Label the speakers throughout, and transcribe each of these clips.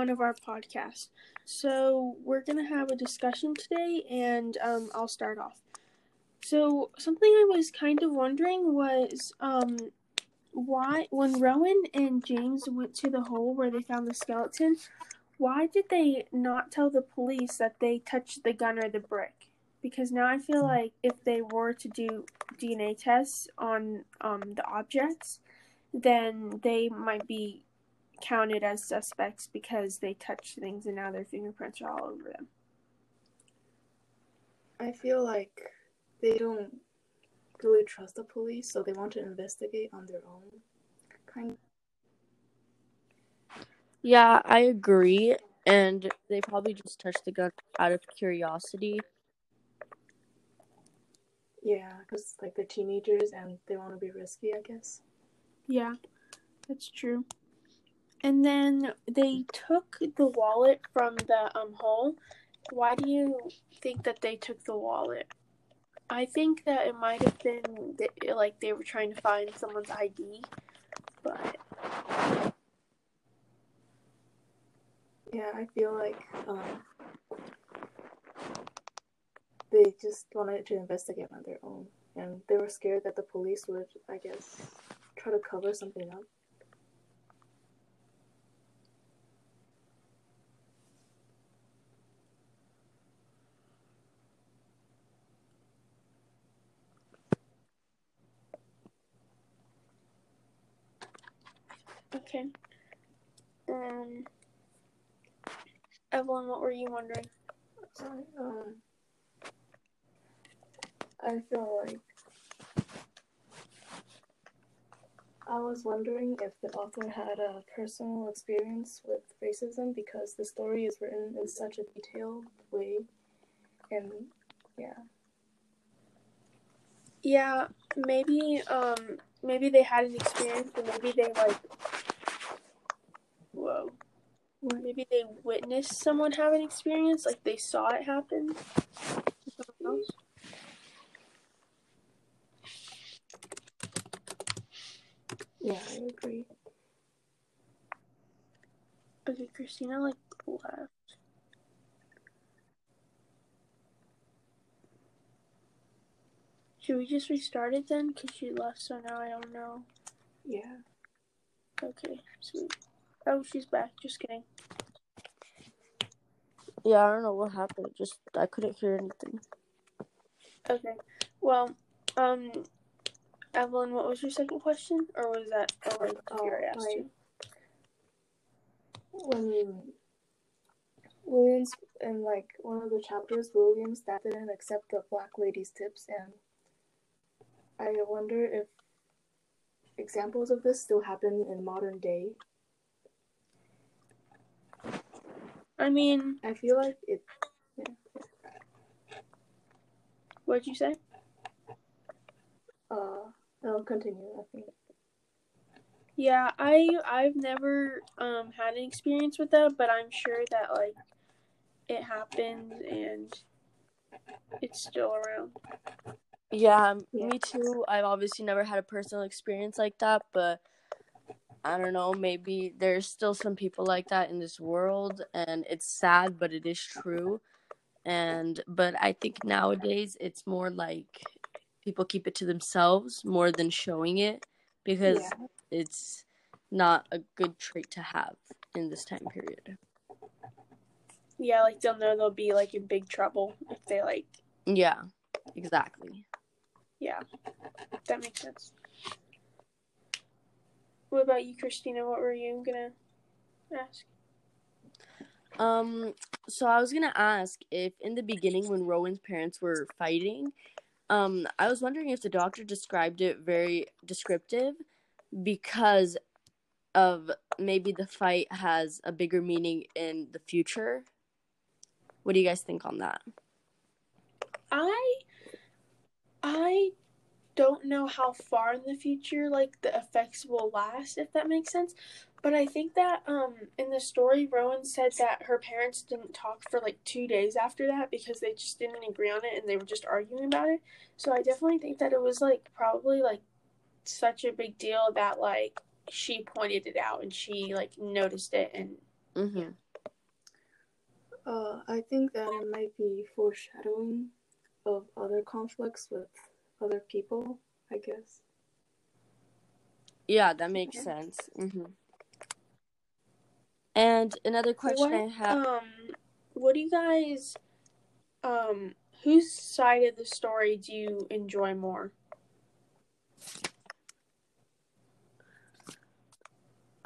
Speaker 1: fun of our podcast. So we're gonna have a discussion today, and um, I'll start off. So something I was kind of wondering was um, why when Rowan and James went to the hole where they found the skeleton, why did they not tell the police that they touched the gun or the brick? Because now I feel like if they were to do DNA tests on um, the objects, then they might be counted as suspects because they touched things and now their fingerprints are all over them.
Speaker 2: I feel like they don't really trust the police, so they want to investigate on their own. Kind. Of.
Speaker 3: Yeah, I agree, and they probably just touched the gun out of curiosity.
Speaker 2: Yeah, because like they're teenagers and they want to be risky, I guess.
Speaker 1: Yeah, that's true. And then they took the wallet from the um hole. Why do you think that they took the wallet? I think that it might have been like they were trying to find someone's ID, but
Speaker 2: yeah, I feel like um, they just wanted to investigate on their own, and they were scared that the police would, I guess, try to cover something up.
Speaker 1: Okay. Um, Evelyn, what were you wondering?
Speaker 2: Um, I feel like I was wondering if the author had a personal experience with racism because the story is written in such a detailed way, and yeah.
Speaker 1: Yeah, maybe um maybe they had an experience, or maybe they like whoa. Maybe they witnessed someone have an experience, like they saw it happen.
Speaker 2: Yeah, I agree.
Speaker 1: Okay, Christina like left. Should we just restart it then? Cause she left, so now I don't know.
Speaker 2: Yeah.
Speaker 1: Okay, sweet. Oh, she's back. Just kidding.
Speaker 3: Yeah, I don't know what happened. Just I couldn't hear anything.
Speaker 1: Okay. Well, um, Evelyn, what was your second question, or was that already
Speaker 2: Oh,
Speaker 1: Kira asked
Speaker 2: like,
Speaker 1: you?
Speaker 2: when Williams in like one of the chapters, Williams that didn't accept the black lady's tips, and I wonder if examples of this still happen in modern day.
Speaker 1: I mean,
Speaker 2: I feel like it.
Speaker 1: what'd you say?
Speaker 2: Uh, I'll continue. I think.
Speaker 1: Yeah, I I've never um had an experience with that, but I'm sure that like it happens and it's still around.
Speaker 3: Yeah,
Speaker 2: Yeah.
Speaker 3: me too. I've obviously never had a personal experience like that, but I don't know, maybe there's still some people like that in this world and it's sad, but it is true. And but I think nowadays it's more like people keep it to themselves more than showing it because
Speaker 2: Yeah.
Speaker 3: it's not a good trait to have in this time period.
Speaker 1: Yeah, like they'll know they'll be like in big trouble if they like.
Speaker 3: Yeah, exactly.
Speaker 1: Yeah, that makes sense. What about you, Christina? What were you gonna ask?
Speaker 3: Um, so I was gonna ask if in the beginning when Rowan's parents were fighting, um, I was wondering if the doctor described it very descriptive because of maybe the fight has a bigger meaning in the future. What do you guys think on that?
Speaker 1: I I don't know how far in the future like the effects will last if that makes sense but i think that um in the story rowan said that her parents didn't talk for like two days after that because they just didn't agree on it and they were just arguing about it so i definitely think that it was like probably like such a big deal that like she pointed it out and she like noticed it and
Speaker 3: Mm-hmm.
Speaker 2: Uh, I think that it might be foreshadowing of other conflicts with other people. I guess.
Speaker 3: Yeah, that makes
Speaker 1: Yeah.
Speaker 3: sense. hmm And another question I
Speaker 1: What
Speaker 3: have.
Speaker 1: um what do you guys um whose side of the story do you enjoy more?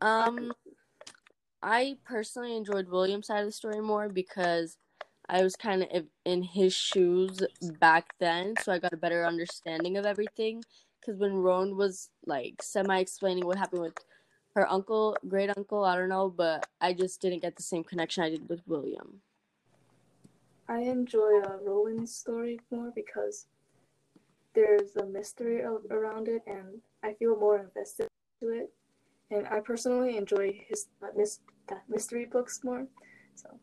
Speaker 3: Um, I personally enjoyed William's side of the story more because I was kind of in his shoes back then, so I got a better understanding of everything. Because when Rowan was like semi explaining what happened with her uncle, great uncle, I don't know, but I just didn't get the same connection I did with William.
Speaker 2: I enjoy uh, Rowan's story more because there's a mystery around it, and I feel more invested to it. And I personally enjoy his uh, mis- uh, mystery books more. So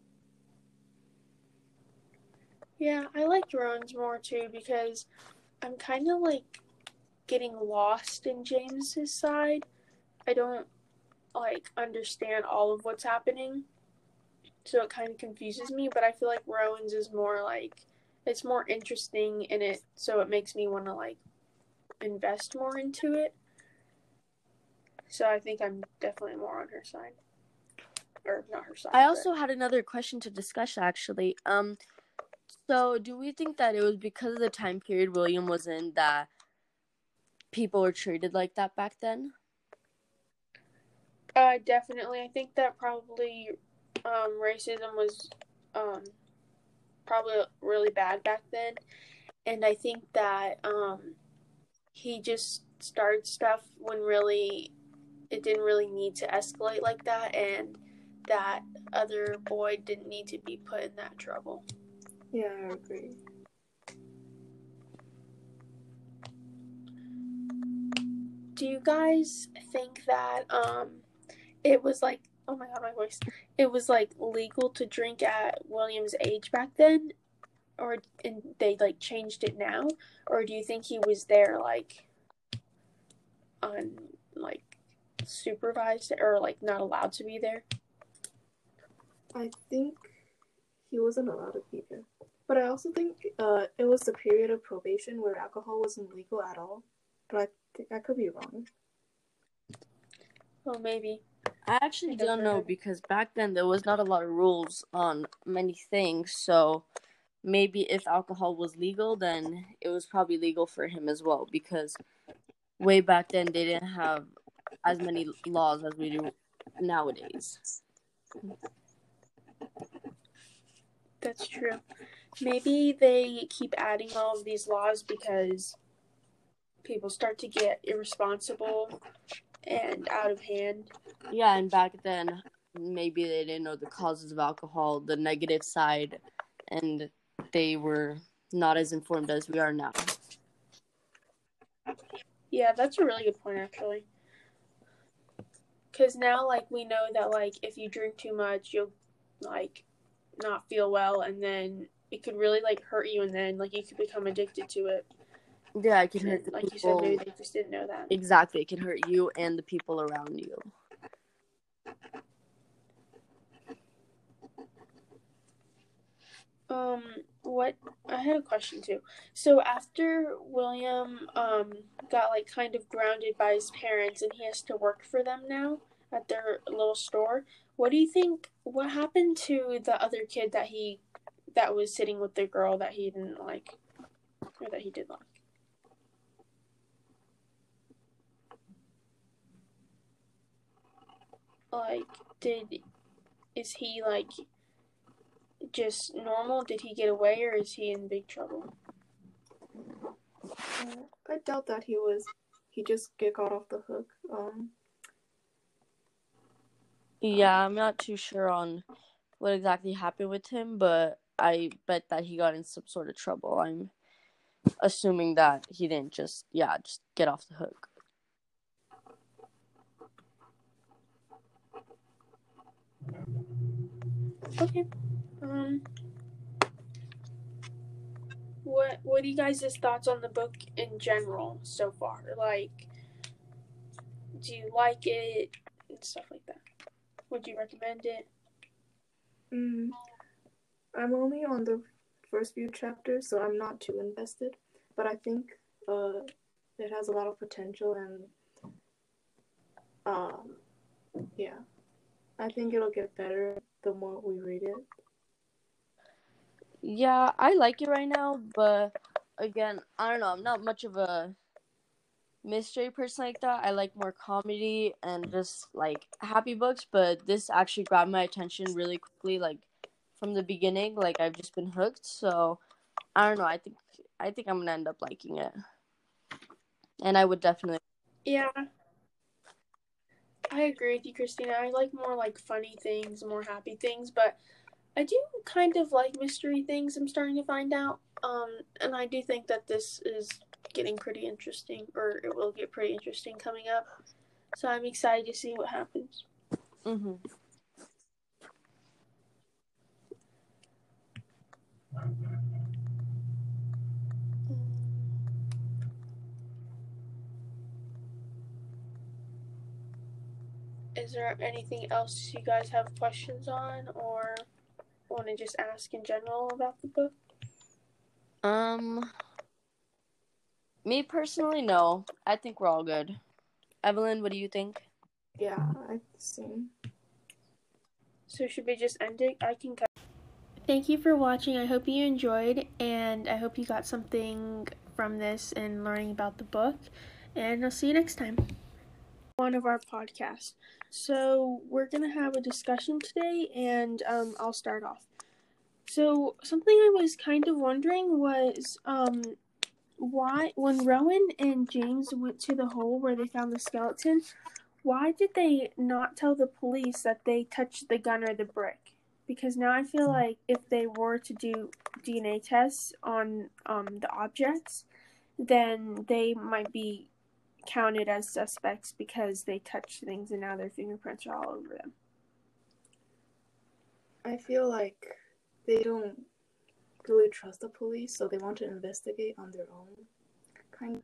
Speaker 1: Yeah, I like Rowan's more too because I'm kind of like getting lost in James's side. I don't like understand all of what's happening. So it kind of confuses me, but I feel like Rowan's is more like it's more interesting in it, so it makes me want to like invest more into it. So I think I'm definitely more on her side. Or not her side.
Speaker 3: I
Speaker 1: but-
Speaker 3: also had another question to discuss actually. Um, so do we think that it was because of the time period William was in that people were treated like that back then?
Speaker 1: Uh, definitely. I think that probably um, racism was um, probably really bad back then, and I think that um, he just started stuff when really it didn't really need to escalate like that, and that other boy didn't need to be put in that trouble.
Speaker 2: Yeah, I agree.
Speaker 1: Do you guys think that um, it was like oh my god my voice it was like legal to drink at William's age back then or and they like changed it now or do you think he was there like on like supervised or like not allowed to be there
Speaker 2: I think he wasn't allowed to be there. But I also think uh, it was the period of probation where alcohol wasn't legal at all. But I think I could be wrong.
Speaker 1: well maybe
Speaker 3: I actually
Speaker 1: I don't
Speaker 3: don't know
Speaker 1: know.
Speaker 3: because back then there was not a lot of rules on many things. So maybe if alcohol was legal, then it was probably legal for him as well because way back then they didn't have as many laws as we do nowadays.
Speaker 1: that's true maybe they keep adding all of these laws because people start to get irresponsible and out of hand
Speaker 3: Yeah, and back then maybe they didn't know the causes of alcohol, the negative side, and they were not as informed as we are now.
Speaker 1: Yeah, that's a really good point actually. Cuz now like we know that like if you drink too much, you'll like not feel well and then it could really like hurt you and then like you could become addicted to it.
Speaker 3: Yeah, it can hurt the
Speaker 1: like you said maybe they just didn't know that.
Speaker 3: Exactly, it can hurt you and the people around you.
Speaker 1: Um what I had a question too. So after William um got like kind of grounded by his parents and he has to work for them now at their little store, what do you think what happened to the other kid that he that was sitting with the girl that he didn't like or that he did like? Like did is he like just normal? Did he get away or is he in big trouble?
Speaker 2: Uh, I doubt that he was. He just get got off the hook. Um,
Speaker 3: Yeah, I'm not too sure on what exactly happened with him, but I bet that he got in some sort of trouble. I'm assuming that he didn't just, yeah, just get off the hook.
Speaker 1: Okay. Um. What What are you guys' thoughts on the book in general so far? Like, do you like it and stuff like that? Would you recommend it?
Speaker 2: mm, I'm only on the first few chapters, so I'm not too invested. But I think uh, it has a lot of potential, and um, yeah, I think it'll get better the more we read it.
Speaker 3: Yeah, I like it right now, but again, I don't know. I'm not much of a mystery person like that. I like more comedy and just like happy books, but this actually grabbed my attention really quickly, like from the beginning. Like I've just been hooked. So I don't know. I think I think I'm gonna end up liking it, and I would definitely.
Speaker 1: Yeah. I agree with you, Christina. I like more like funny things, more happy things, but I do kind of like mystery things. I'm starting to find out, um, and I do think that this is getting pretty interesting, or it will get pretty interesting coming up. So I'm excited to see what happens.
Speaker 3: hmm
Speaker 1: Is there anything else you guys have questions on, or want to just ask in general about the book?
Speaker 3: Um, me personally, no. I think we're all good. Evelyn, what do you think?
Speaker 2: Yeah, I same.
Speaker 1: So should we just end it? I can cut. Thank you for watching. I hope you enjoyed, and I hope you got something from this and learning about the book. And I'll see you next time. One of our podcasts. So we're gonna have a discussion today, and um, I'll start off. So something I was kind of wondering was um, why when Rowan and James went to the hole where they found the skeleton, why did they not tell the police that they touched the gun or the brick? Because now I feel like if they were to do DNA tests on um, the objects, then they might be counted as suspects because they touched things and now their fingerprints are all over them.
Speaker 2: I feel like they don't really trust the police, so they want to investigate on their own. Kind of.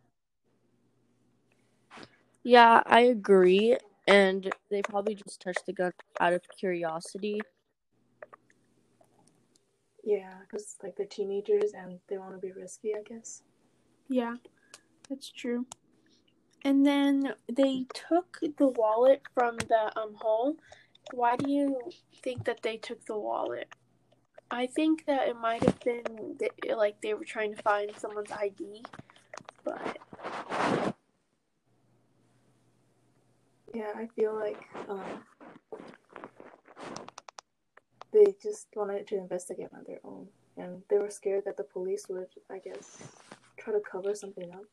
Speaker 3: Yeah, I agree. And they probably just touched the gun out of curiosity.
Speaker 2: Yeah, because like they're teenagers and they want to be risky, I guess.
Speaker 1: Yeah, that's true. And then they took the wallet from the um hole. Why do you think that they took the wallet? I think that it might have been th- like they were trying to find someone's ID, but
Speaker 2: Yeah, I feel like um, they just wanted to investigate on their own, and they were scared that the police would, I guess, try to cover something up.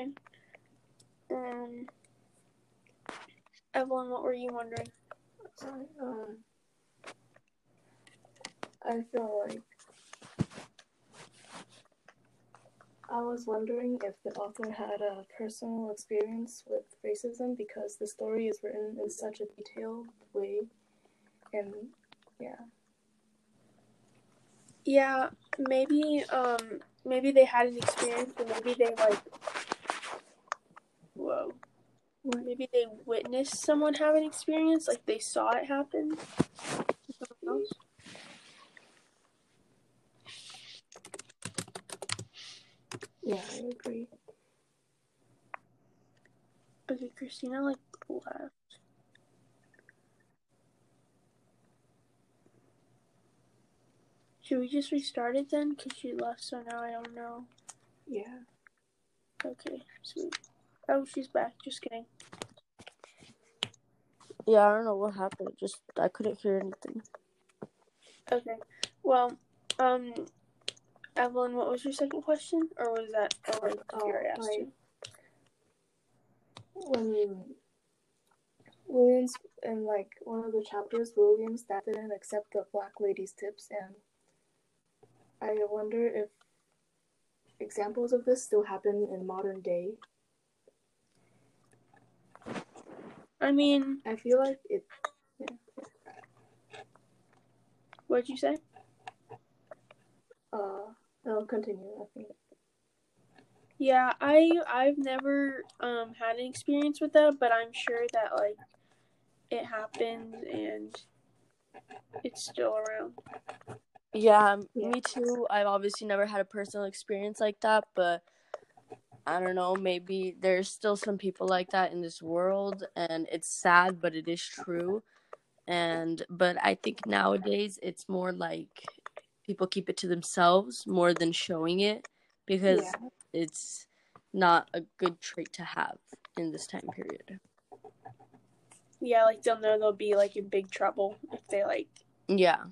Speaker 1: Okay. Um, Evelyn, what were you wondering?
Speaker 2: Sorry, um, I feel like I was wondering if the author had a personal experience with racism because the story is written in such a detailed way, and yeah,
Speaker 1: Yeah, maybe um maybe they had an experience or maybe they like Um, whoa. Maybe they witnessed someone have an experience, like they saw it happen. to someone else.
Speaker 2: yeah, I agree.
Speaker 1: Okay, Christina like left. Should we just restart it then? Cause she left, so now I don't know.
Speaker 2: Yeah,
Speaker 1: Okay, sweet. Oh, she's back. Just kidding.
Speaker 3: Yeah, I don't know what happened. Just I couldn't hear anything.
Speaker 1: Okay. Well, um, Evelyn, what was your second question, or was that or was
Speaker 2: Oh,
Speaker 1: asked
Speaker 2: like-
Speaker 1: you?
Speaker 2: when Williams in like one of the chapters, Williams that didn't accept the black lady's tips, and I wonder if examples of this still happen in modern day.
Speaker 1: I mean,
Speaker 2: I feel like it.
Speaker 1: what'd you say?
Speaker 2: um, continue. I think.
Speaker 1: Yeah, I I've never um had an experience with that, but I'm sure that like it happens and it's still around.
Speaker 3: Yeah,
Speaker 2: Yeah.
Speaker 3: me too. I've obviously never had a personal experience like that, but I don't know, maybe there's still some people like that in this world and it's sad, but it is true. And but I think nowadays it's more like people keep it to themselves more than showing it because
Speaker 2: Yeah.
Speaker 3: it's not a good trait to have in this time period.
Speaker 1: Yeah, like they'll know they'll be like in big trouble if they like
Speaker 3: Yeah,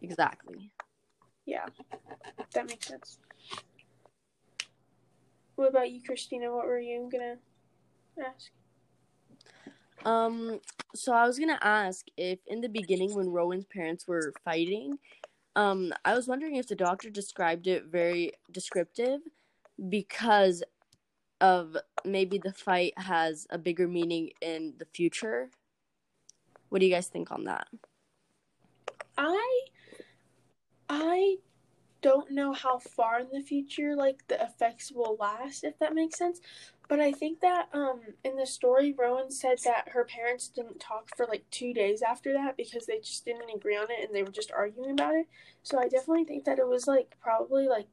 Speaker 3: exactly.
Speaker 1: yeah. That makes sense. What about you, Christina? What were you gonna ask?
Speaker 3: Um, so I was gonna ask if in the beginning when Rowan's parents were fighting, um, I was wondering if the doctor described it very descriptive because of maybe the fight has a bigger meaning in the future. What do you guys think on that?
Speaker 1: I I don't know how far in the future like the effects will last if that makes sense. But I think that um in the story Rowan said that her parents didn't talk for like 2 days after that because they just didn't agree on it and they were just arguing about it. So I definitely think that it was like probably like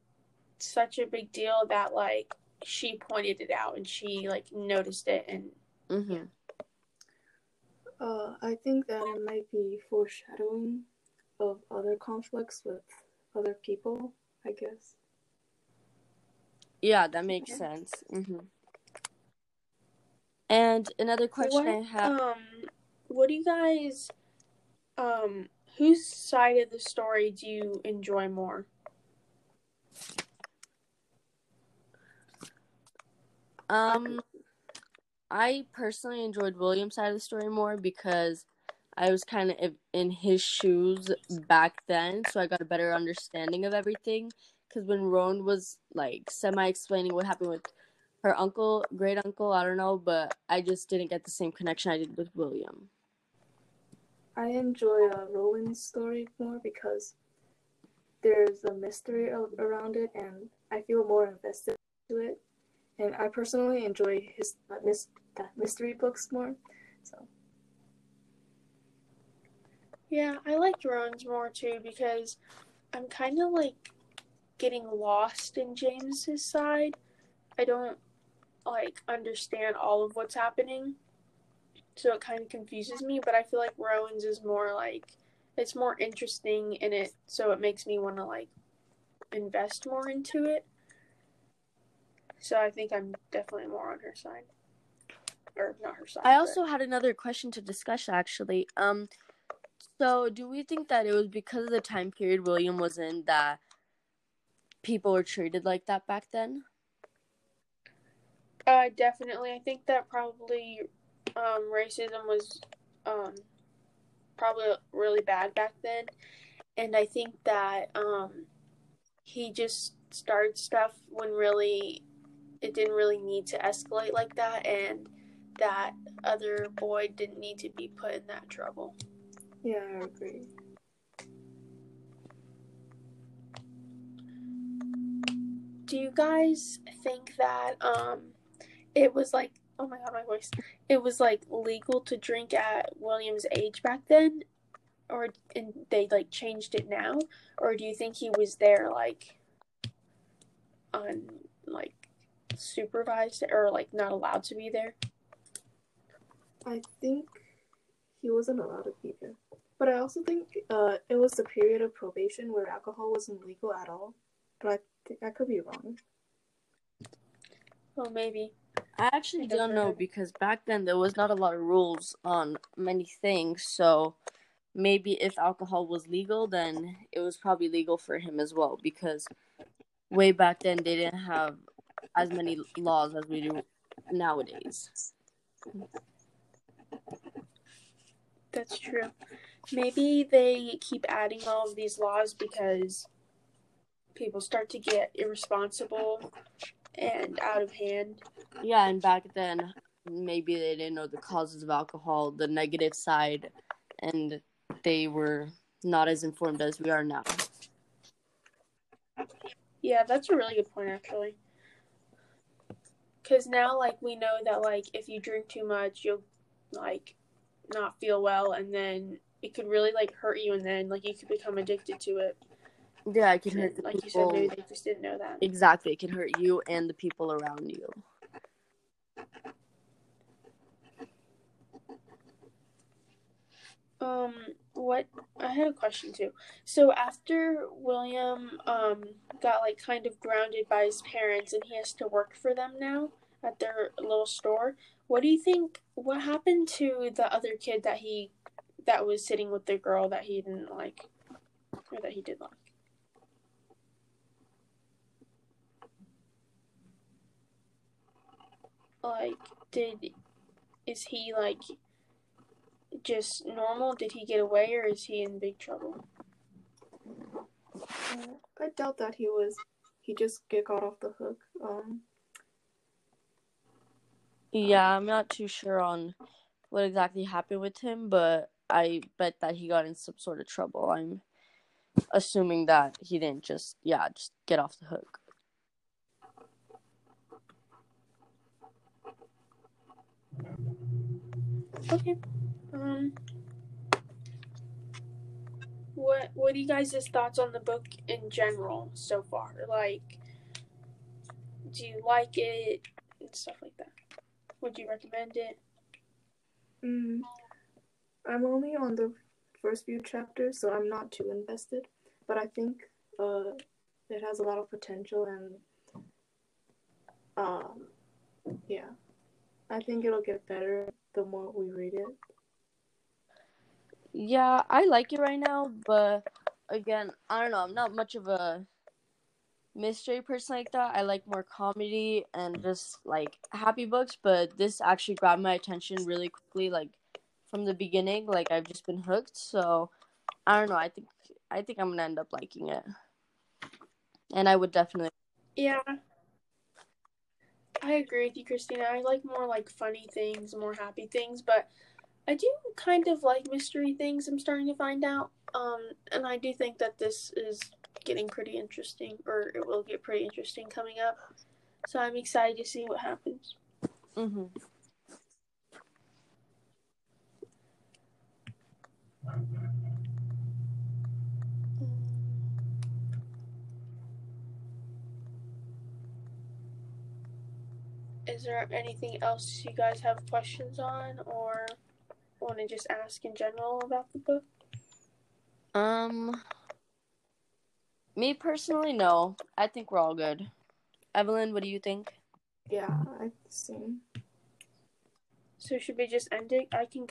Speaker 1: such a big deal that like she pointed it out and she like noticed it and
Speaker 3: Mm-hmm.
Speaker 2: Uh, I think that it might be foreshadowing of other conflicts with other people. I guess.
Speaker 3: Yeah, that makes
Speaker 1: Okay.
Speaker 3: sense. Mm-hmm. And another question I have.
Speaker 1: um, what do you guys, um, whose side of the story do you enjoy more?
Speaker 3: Um, I personally enjoyed William's side of the story more because I was kind of in his shoes back then, so I got a better understanding of everything. Because when Rowan was like semi explaining what happened with her uncle, great uncle, I don't know, but I just didn't get the same connection I did with William.
Speaker 2: I enjoy uh, Rowan's story more because there's a mystery around it, and I feel more invested to it. And I personally enjoy his uh, mis- uh, mystery books more. So
Speaker 1: Yeah, I like Rowan's more too because I'm kind of like getting lost in James's side. I don't like understand all of what's happening. So it kind of confuses me, but I feel like Rowan's is more like it's more interesting in it, so it makes me want to like invest more into it. So I think I'm definitely more on her side. Or not her side.
Speaker 3: I
Speaker 1: but-
Speaker 3: also had another question to discuss actually. Um, so do we think that it was because of the time period William was in that people were treated like that back then?
Speaker 1: Uh, definitely. I think that probably um, racism was um, probably really bad back then, and I think that um, he just started stuff when really it didn't really need to escalate like that, and that other boy didn't need to be put in that trouble.
Speaker 2: Yeah, I agree.
Speaker 1: Do you guys think that um, it was like oh my god my voice it was like legal to drink at William's age back then or and they like changed it now or do you think he was there like on like supervised or like not allowed to be there
Speaker 2: I think he wasn't allowed to be there. But I also think uh, it was the period of probation where alcohol wasn't legal at all. But I think I could be wrong.
Speaker 1: well maybe
Speaker 3: I actually
Speaker 1: I don't
Speaker 3: don't know
Speaker 1: know.
Speaker 3: because back then there was not a lot of rules on many things. So maybe if alcohol was legal, then it was probably legal for him as well because way back then they didn't have as many laws as we do nowadays.
Speaker 1: that's true maybe they keep adding all of these laws because people start to get irresponsible and out of hand
Speaker 3: Yeah, and back then maybe they didn't know the causes of alcohol, the negative side, and they were not as informed as we are now.
Speaker 1: Yeah, that's a really good point actually. Cuz now like we know that like if you drink too much, you'll like not feel well and then it could really like hurt you and then like you could become addicted to it.
Speaker 3: Yeah, it can hurt the
Speaker 1: like you said maybe they just didn't know that.
Speaker 3: Exactly, it can hurt you and the people around you.
Speaker 1: Um, what I had a question too. So after William um got like kind of grounded by his parents and he has to work for them now at their little store, what do you think what happened to the other kid that he that was sitting with the girl that he didn't like or that he did like? Like did is he like just normal? Did he get away, or is he in big trouble?
Speaker 2: Uh, I doubt that he was. He just get got off the hook. Um,
Speaker 3: Yeah, I'm not too sure on what exactly happened with him, but I bet that he got in some sort of trouble. I'm assuming that he didn't just, yeah, just get off the hook.
Speaker 1: Okay. Um. What What are you guys' thoughts on the book in general so far? Like, do you like it and stuff like that? Would you recommend it?
Speaker 2: mm, I'm only on the first few chapters, so I'm not too invested. But I think uh, it has a lot of potential, and um, yeah, I think it'll get better the more we read it.
Speaker 3: Yeah, I like it right now, but again, I don't know. I'm not much of a mystery person like that. I like more comedy and just like happy books, but this actually grabbed my attention really quickly, like from the beginning. Like I've just been hooked. So I don't know. I think I think I'm gonna end up liking it, and I would definitely.
Speaker 1: Yeah. I agree with you, Christina. I like more like funny things, more happy things, but I do kind of like mystery things. I'm starting to find out, um, and I do think that this is getting pretty interesting, or it will get pretty interesting coming up. So I'm excited to see what happens.
Speaker 3: hmm
Speaker 1: Is there anything else you guys have questions on, or want to just ask in general about the book?
Speaker 3: Um, me personally, no. I think we're all good. Evelyn, what do you think?
Speaker 2: Yeah, I same.
Speaker 1: So should we just end it? I can cut.